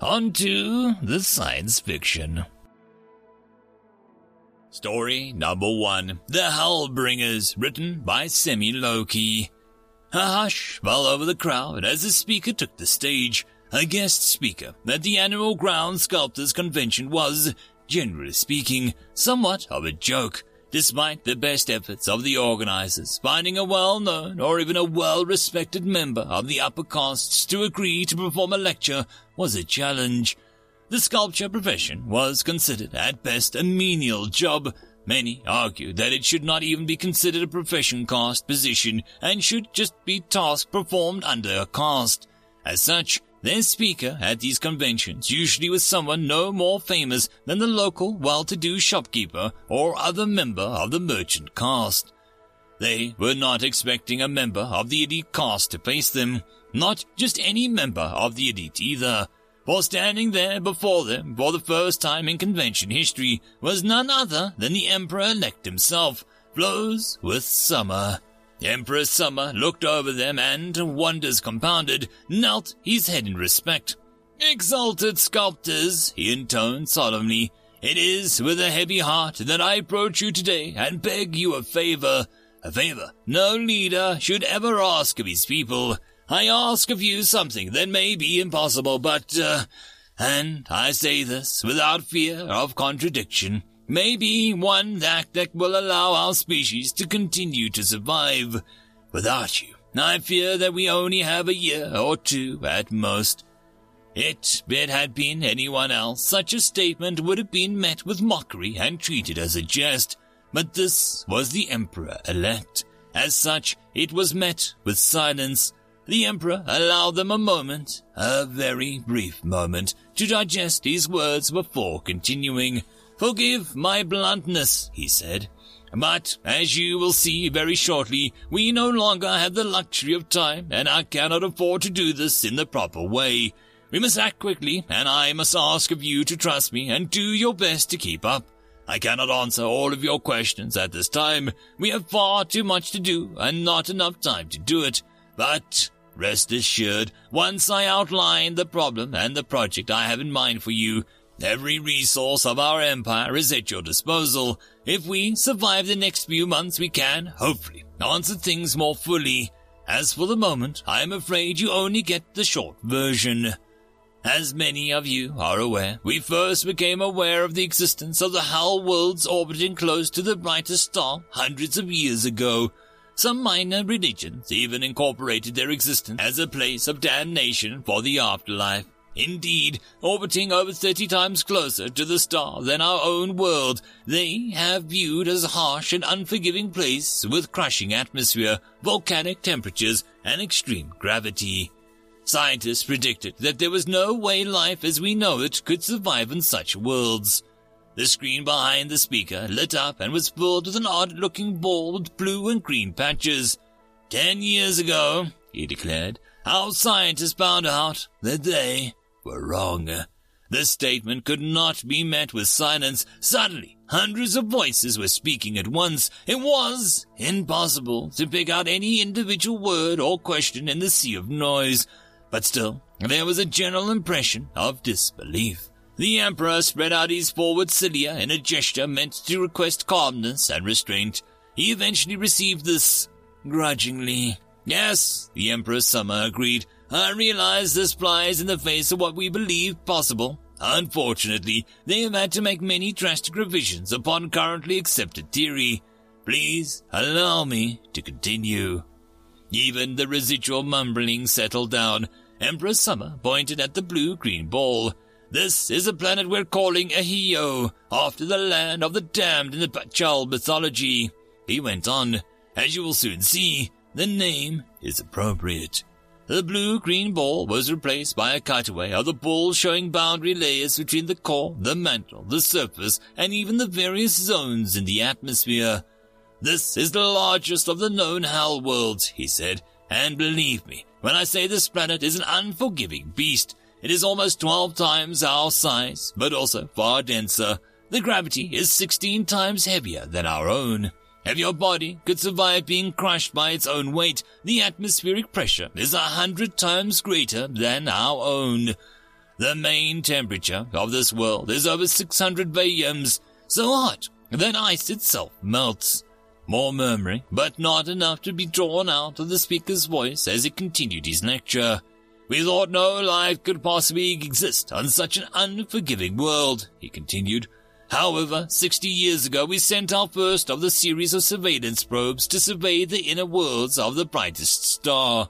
On to the science fiction. Story number one The Hellbringers, written by Semi Loki. A hush fell over the crowd as the speaker took the stage. A guest speaker at the annual Ground Sculptors Convention was, generally speaking, somewhat of a joke despite the best efforts of the organizers, finding a well-known or even a well-respected member of the upper castes to agree to perform a lecture was a challenge. The sculpture profession was considered at best a menial job. Many argued that it should not even be considered a profession caste position and should just be task performed under a caste. As such, their speaker at these conventions usually was someone no more famous than the local well-to-do shopkeeper or other member of the merchant caste. They were not expecting a member of the elite caste to face them, not just any member of the elite either. For standing there before them for the first time in convention history was none other than the Emperor-elect himself, Flows with Summer. Emperor Summer looked over them and, wonders compounded, knelt his head in respect. Exalted sculptors, he intoned solemnly, it is with a heavy heart that I approach you today and beg you a favor. A favor no leader should ever ask of his people. I ask of you something that may be impossible, but, uh, and I say this without fear of contradiction may be one act that will allow our species to continue to survive. Without you, I fear that we only have a year or two at most. It, it had been anyone else, such a statement would have been met with mockery and treated as a jest. But this was the Emperor-elect. As such, it was met with silence. The Emperor allowed them a moment, a very brief moment, to digest his words before continuing. Forgive my bluntness, he said. But, as you will see very shortly, we no longer have the luxury of time, and I cannot afford to do this in the proper way. We must act quickly, and I must ask of you to trust me and do your best to keep up. I cannot answer all of your questions at this time. We have far too much to do and not enough time to do it. But rest assured, once I outline the problem and the project I have in mind for you, Every resource of our empire is at your disposal. If we survive the next few months, we can, hopefully, answer things more fully. As for the moment, I am afraid you only get the short version. As many of you are aware, we first became aware of the existence of the Hell worlds orbiting close to the brightest star hundreds of years ago. Some minor religions even incorporated their existence as a place of damnation for the afterlife. Indeed, orbiting over 30 times closer to the star than our own world, they have viewed as a harsh and unforgiving place with crushing atmosphere, volcanic temperatures, and extreme gravity. Scientists predicted that there was no way life as we know it could survive in such worlds. The screen behind the speaker lit up and was filled with an odd-looking ball with blue and green patches. Ten years ago, he declared, our scientists found out that they were wrong. This statement could not be met with silence. Suddenly, hundreds of voices were speaking at once. It was impossible to pick out any individual word or question in the sea of noise. But still, there was a general impression of disbelief. The Emperor spread out his forward cilia in a gesture meant to request calmness and restraint. He eventually received this grudgingly. Yes, the Emperor Summer agreed. I realize this flies in the face of what we believe possible. Unfortunately, they have had to make many drastic revisions upon currently accepted theory. Please allow me to continue. Even the residual mumbling settled down. Emperor Summer pointed at the blue-green ball. This is a planet we're calling Ahio, after the land of the damned in the Pachal mythology. He went on. As you will soon see, the name is appropriate. the blue-green ball was replaced by a cutaway of the ball showing boundary layers between the core, the mantle, the surface, and even the various zones in the atmosphere. This is the largest of the known Hell worlds, he said, and believe me, when I say this planet is an unforgiving beast, it is almost 12 times our size, but also far denser. The gravity is 16 times heavier than our own. If your body could survive being crushed by its own weight, the atmospheric pressure is a hundred times greater than our own. The main temperature of this world is over 600 VMs, so hot that ice itself melts. More murmuring, but not enough to be drawn out of the speaker's voice as he continued his lecture. We thought no life could possibly exist on such an unforgiving world, he continued. However, 60 years ago we sent our first of the series of surveillance probes to survey the inner worlds of the brightest star.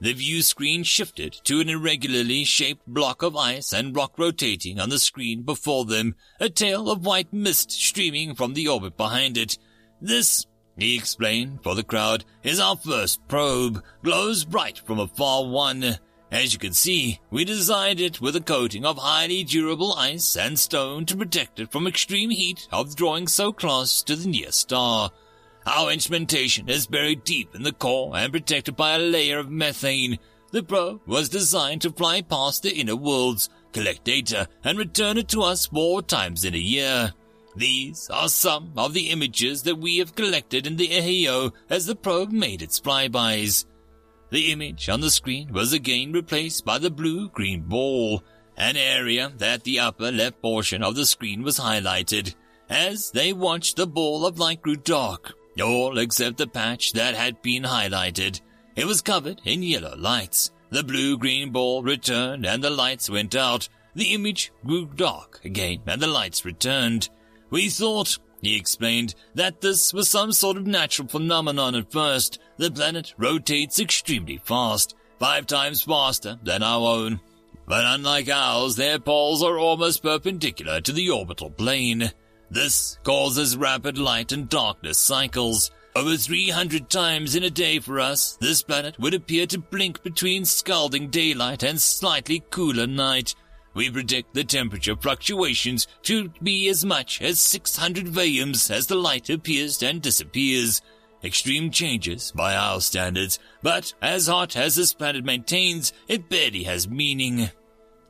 The view screen shifted to an irregularly shaped block of ice and rock rotating on the screen before them, a tail of white mist streaming from the orbit behind it. This, he explained for the crowd, is our first probe, glows bright from a far one. As you can see, we designed it with a coating of highly durable ice and stone to protect it from extreme heat of drawing so close to the near star. Our instrumentation is buried deep in the core and protected by a layer of methane. The probe was designed to fly past the inner worlds, collect data, and return it to us four times in a year. These are some of the images that we have collected in the Ahio as the probe made its flybys. The image on the screen was again replaced by the blue-green ball, an area that the upper left portion of the screen was highlighted. As they watched, the ball of light grew dark, all except the patch that had been highlighted. It was covered in yellow lights. The blue-green ball returned and the lights went out. The image grew dark again and the lights returned. We thought he explained that this was some sort of natural phenomenon at first. The planet rotates extremely fast, five times faster than our own. But unlike ours, their poles are almost perpendicular to the orbital plane. This causes rapid light and darkness cycles. Over 300 times in a day for us, this planet would appear to blink between scalding daylight and slightly cooler night. We predict the temperature fluctuations to be as much as 600 volumes as the light appears and disappears. Extreme changes by our standards, but as hot as this planet maintains, it barely has meaning.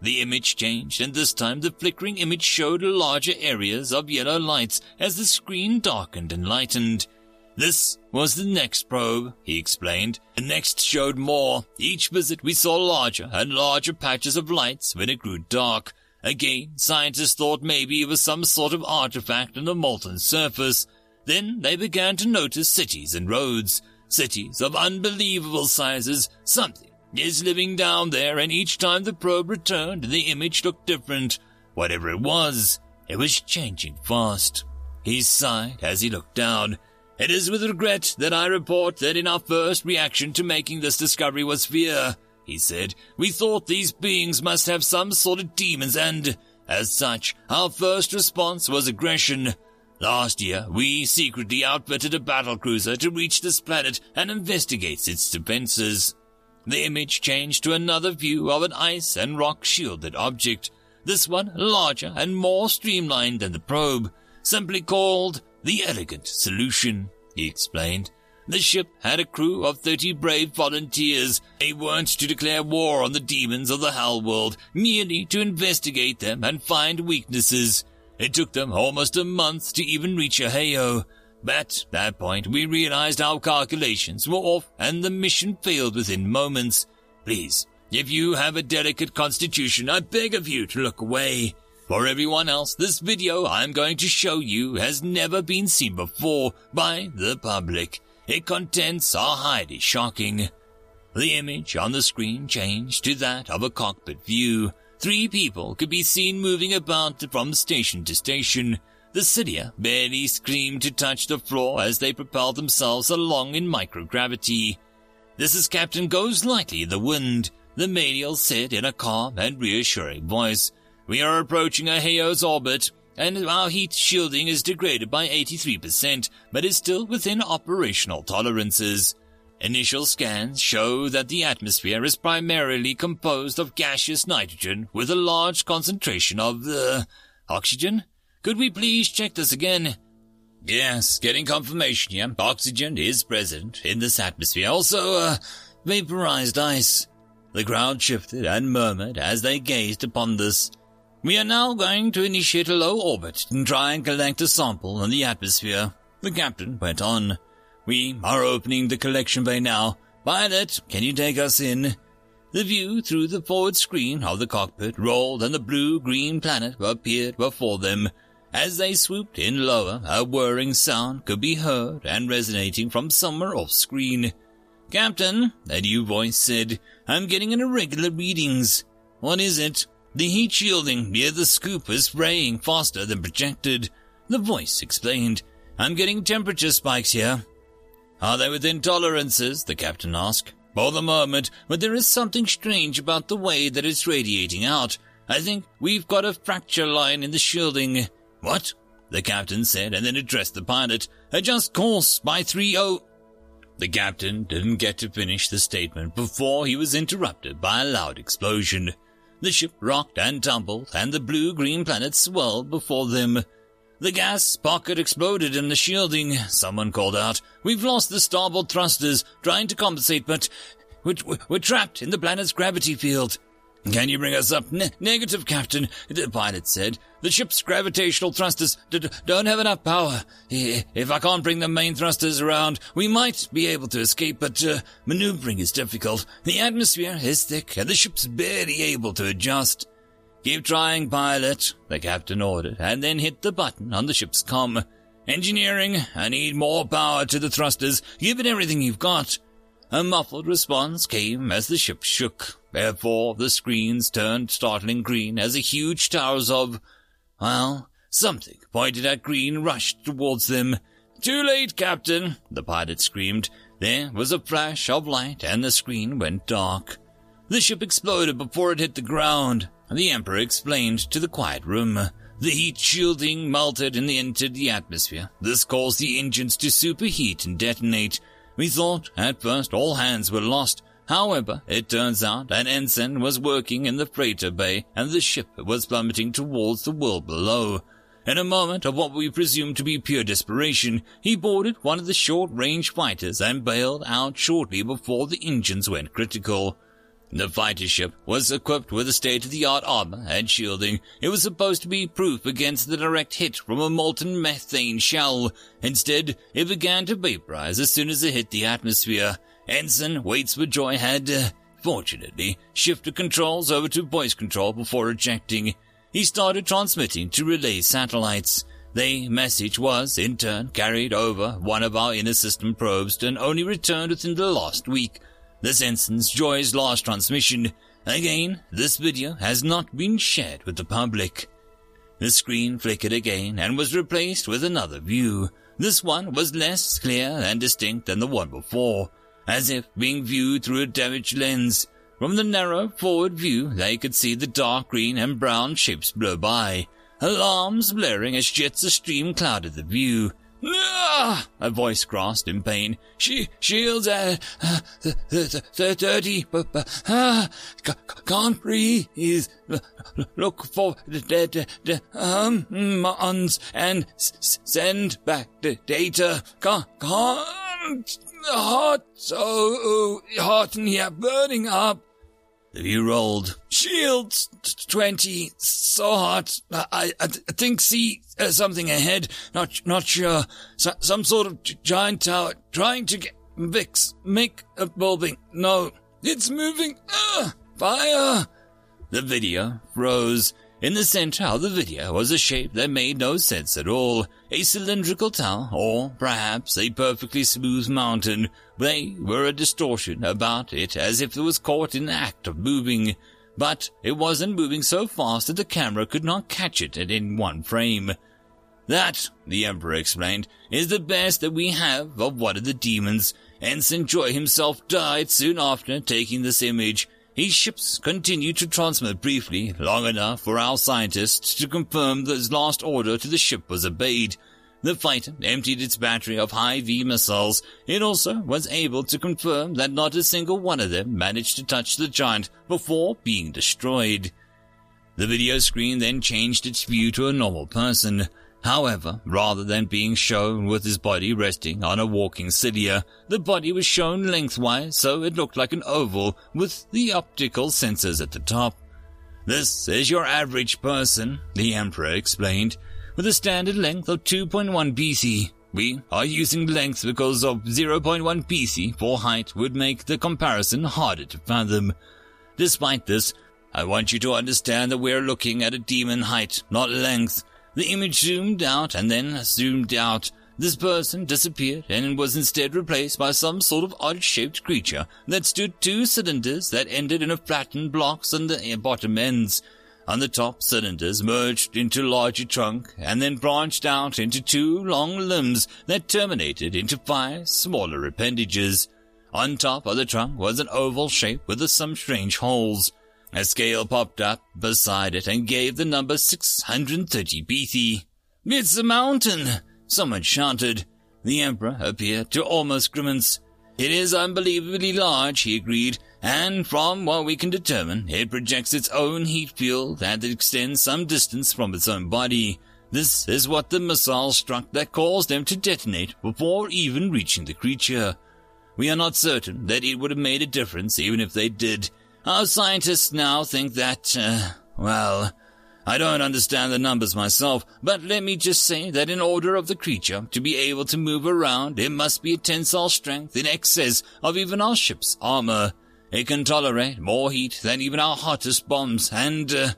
The image changed, and this time the flickering image showed larger areas of yellow lights as the screen darkened and lightened. This was the next probe, he explained. The next showed more. Each visit we saw larger and larger patches of lights when it grew dark. Again, scientists thought maybe it was some sort of artifact on the molten surface. Then they began to notice cities and roads. Cities of unbelievable sizes. Something is living down there, and each time the probe returned, the image looked different. Whatever it was, it was changing fast. He sighed as he looked down. It is with regret that I report that in our first reaction to making this discovery was fear, he said. We thought these beings must have some sort of demons and, as such, our first response was aggression. Last year, we secretly outfitted a battle cruiser to reach this planet and investigate its defenses. The image changed to another view of an ice and rock shielded object, this one larger and more streamlined than the probe, simply called the elegant solution, he explained. The ship had a crew of 30 brave volunteers. They weren't to declare war on the demons of the Hell World, merely to investigate them and find weaknesses. It took them almost a month to even reach. But at that point, we realized our calculations were off and the mission failed within moments. Please, if you have a delicate constitution, I beg of you to look away. For everyone else, this video I'm going to show you has never been seen before by the public. Its contents are highly shocking. The image on the screen changed to that of a cockpit view. Three people could be seen moving about from station to station. The Cydia barely screamed to touch the floor as they propelled themselves along in microgravity. This is Captain Goes Lightly in the Wind, the menial said in a calm and reassuring voice. We are approaching Ahio's orbit, and our heat shielding is degraded by 83%, but is still within operational tolerances. Initial scans show that the atmosphere is primarily composed of gaseous nitrogen with a large concentration of the oxygen. Could we please check this again? Yes, getting confirmation here. Oxygen is present in this atmosphere. Also, uh, vaporized ice. The crowd shifted and murmured as they gazed upon this. We are now going to initiate a low orbit and try and collect a sample in the atmosphere. The captain went on. We are opening the collection bay now. Pilot, can you take us in? The view through the forward screen of the cockpit rolled and the blue-green planet appeared before them. As they swooped in lower, a whirring sound could be heard and resonating from somewhere off screen. Captain, a new voice said, I'm getting irregular readings. What is it? The heat shielding near the scoop is spraying faster than projected. The voice explained, I'm getting temperature spikes here. Are they within tolerances? the captain asked. For the moment, but there is something strange about the way that it's radiating out. I think we've got a fracture line in the shielding. What? The captain said, and then addressed the pilot. Adjust course by 3-0. The captain didn't get to finish the statement before he was interrupted by a loud explosion. The ship rocked and tumbled, and the blue-green planet swirled before them. The gas pocket exploded in the shielding. Someone called out, We've lost the starboard thrusters, trying to compensate, but we're, we're trapped in the planet's gravity field. Can you bring us up? Ne- negative, Captain, the pilot said. The ship's gravitational thrusters d- don't have enough power. If I can't bring the main thrusters around, we might be able to escape, but uh, maneuvering is difficult. The atmosphere is thick, and the ship's barely able to adjust. Keep trying, pilot, the captain ordered, and then hit the button on the ship's com. Engineering, I need more power to the thrusters. Give it everything you've got. A muffled response came as the ship shook. Therefore, the screens turned startling green as a huge towers of, well, something pointed at green rushed towards them. Too late, Captain, the pilot screamed. There was a flash of light and the screen went dark. The ship exploded before it hit the ground. The Emperor explained to the quiet room. The heat shielding melted and entered the atmosphere. This caused the engines to superheat and detonate. We thought at first all hands were lost. However, it turns out an ensign was working in the freighter bay and the ship was plummeting towards the world below. In a moment of what we presume to be pure desperation, he boarded one of the short-range fighters and bailed out shortly before the engines went critical. The fighter ship was equipped with a state-of-the-art armor and shielding. It was supposed to be proof against the direct hit from a molten methane shell. Instead, it began to vaporize as soon as it hit the atmosphere. Ensign Waits for Joy had, uh, fortunately, shifted controls over to voice control before ejecting. He started transmitting to relay satellites. The message was, in turn, carried over one of our inner system probes and only returned within the last week. This instance Joy's last transmission. Again, this video has not been shared with the public. The screen flickered again and was replaced with another view. This one was less clear and distinct than the one before, as if being viewed through a damaged lens. From the narrow forward view, they could see the dark green and brown shapes blow by, alarms blaring as jets of steam clouded the view. Ah! A voice gasped in pain. She shields at uh, thirty, but ah, can't breathe. Look for the dead humans and send back the data. Can't, can't. Hot, so hot in here burning up. The view rolled. Shields, 20, so hot. I, I, I think see uh, something ahead. Not, not sure. So, some sort of giant tower trying to get Vix. Make a bulbing. No, it's moving. Uh, fire. The video froze. In the center of the video was a shape that made no sense at all. A cylindrical tower, or perhaps a perfectly smooth mountain. They were a distortion about it as if it was caught in the act of moving. But it wasn't moving so fast that the camera could not catch it in one frame. That, the Emperor explained, is the best that we have of one of the demons. Ensign Joy himself died soon after taking this image. His ships continued to transmit briefly, long enough for our scientists to confirm that his last order to the ship was obeyed. the fighter emptied its battery of high-V missiles. It also was able to confirm that not a single one of them managed to touch the giant before being destroyed. The video screen then changed its view to a normal person. However, rather than being shown with his body resting on a walking cilia, the body was shown lengthwise so it looked like an oval with the optical sensors at the top. This is your average person, the Emperor explained, with a standard length of 2.1 BC. We are using length because of 0.1 BC for height would make the comparison harder to fathom. Despite this, I want you to understand that we're looking at a demon height, not length. The image zoomed out and then zoomed out. This person disappeared and was instead replaced by some sort of odd-shaped creature that stood two cylinders that ended in a flattened blocks on the uh, bottom ends. On the top cylinders merged into a larger trunk and then branched out into two long limbs that terminated into five smaller appendages. On top of the trunk was an oval shape with some strange holes. A scale popped up beside it and gave the number 630 BC. It's a mountain! Someone shouted. The Emperor appeared to almost grimace. It is unbelievably large, he agreed, and from what we can determine, it projects its own heat field that extends some distance from its own body. This is what the missile struck that caused them to detonate before even reaching the creature. We are not certain that it would have made a difference even if they did. Our scientists now think that, uh, well, I don't understand the numbers myself, but let me just say that in order of the creature to be able to move around, it must be a tensile strength in excess of even our ship's armor. It can tolerate more heat than even our hottest bombs, and, uh,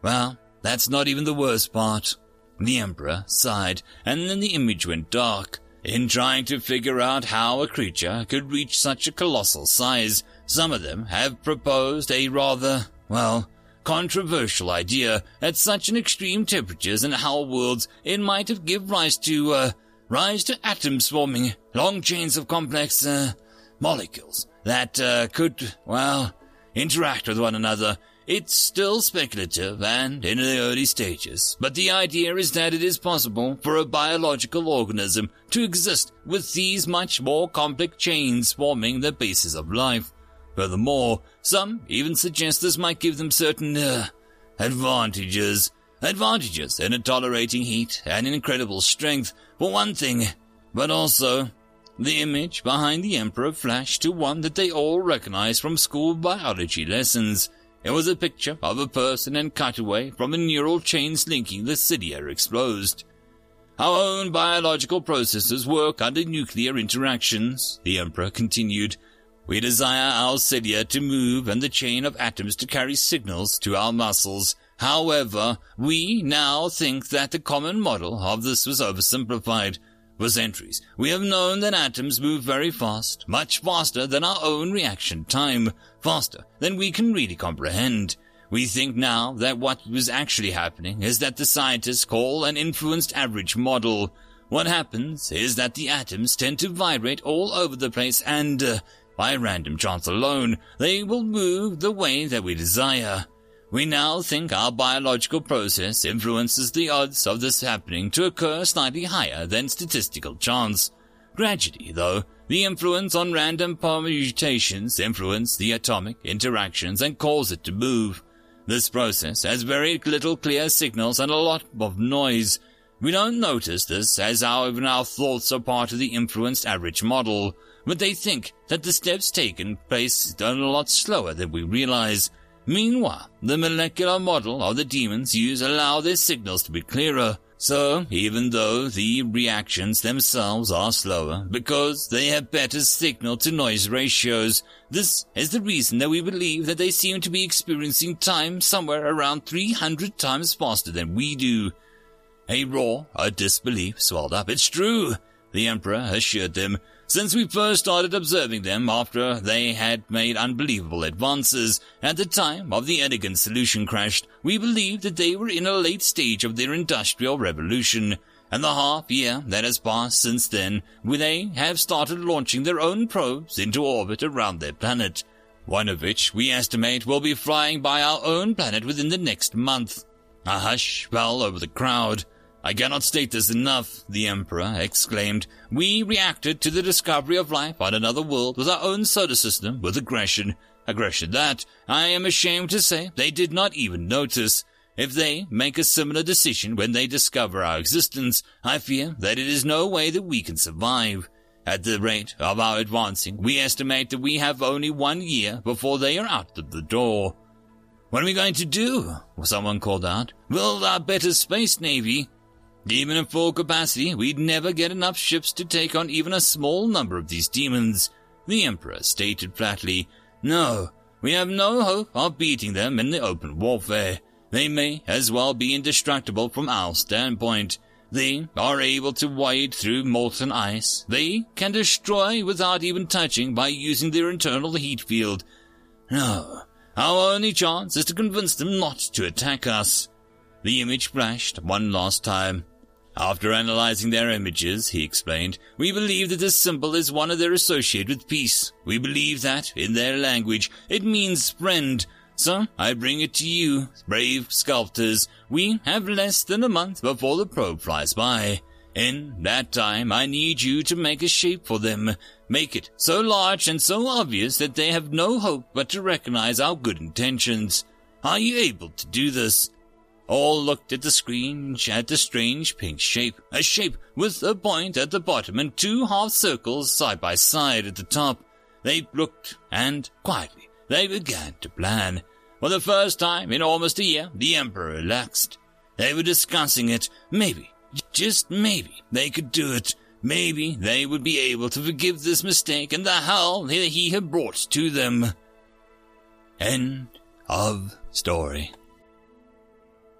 well, that's not even the worst part. The Emperor sighed, and then the image went dark. In trying to figure out how a creature could reach such a colossal size, some of them have proposed a rather, well, controversial idea at such an extreme temperatures and how worlds it might have give rise to, uh, rise to atoms forming long chains of complex, uh, molecules that, uh, could, well, interact with one another. It's still speculative and in the early stages, but the idea is that it is possible for a biological organism to exist with these much more complex chains forming the basis of life. Furthermore, some even suggest this might give them certain uh, advantages. Advantages in tolerating heat and incredible strength, for one thing, but also the image behind the Emperor flashed to one that they all recognized from school biology lessons. It was a picture of a person and cutaway from the neural chains linking the cilia exposed. Our own biological processes work under nuclear interactions, the Emperor continued. We desire our cilia to move and the chain of atoms to carry signals to our muscles. However, we now think that the common model of this was oversimplified. For centuries, we have known that atoms move very fast, much faster than our own reaction time, faster than we can really comprehend. We think now that what was actually happening is that the scientists call an influenced average model. What happens is that the atoms tend to vibrate all over the place and, uh, by random chance alone, they will move the way that we desire. We now think our biological process influences the odds of this happening to occur slightly higher than statistical chance. Gradually, though, the influence on random permutations influence the atomic interactions and cause it to move. This process has very little clear signals and a lot of noise. We don't notice this as our, even our thoughts are part of the influenced average model but they think that the steps taken place done a lot slower than we realize. Meanwhile, the molecular model of the demons use allow their signals to be clearer. So, even though the reactions themselves are slower, because they have better signal to noise ratios, this is the reason that we believe that they seem to be experiencing time somewhere around 300 times faster than we do. A roar of disbelief swelled up. It's true, the Emperor assured them. Since we first started observing them after they had made unbelievable advances at the time of the Elegant solution crashed, we believed that they were in a late stage of their industrial revolution. And the half year that has passed since then, they have started launching their own probes into orbit around their planet, one of which we estimate will be flying by our own planet within the next month. A hush fell over the crowd. I cannot state this enough, the Emperor exclaimed. We reacted to the discovery of life on another world with our own solar system with aggression. Aggression that, I am ashamed to say, they did not even notice. If they make a similar decision when they discover our existence, I fear that it is no way that we can survive. At the rate of our advancing, we estimate that we have only one year before they are out of the door. What are we going to do? Someone called out. Build our better space navy. Even at full capacity, we'd never get enough ships to take on even a small number of these demons. The Emperor stated flatly, No, we have no hope of beating them in the open warfare. They may as well be indestructible from our standpoint. They are able to wade through molten ice. They can destroy without even touching by using their internal heat field. No, our only chance is to convince them not to attack us. The image flashed one last time. After analyzing their images, he explained, we believe that this symbol is one of their associated with peace. We believe that, in their language, it means friend. So, I bring it to you, brave sculptors. We have less than a month before the probe flies by. In that time, I need you to make a shape for them. Make it so large and so obvious that they have no hope but to recognize our good intentions. Are you able to do this? All looked at the screen, at the strange pink shape, a shape with a point at the bottom and two half circles side by side at the top. They looked, and quietly, they began to plan. For the first time in almost a year, the Emperor relaxed. They were discussing it. Maybe, just maybe, they could do it. Maybe they would be able to forgive this mistake and the hell he had brought to them. End of story.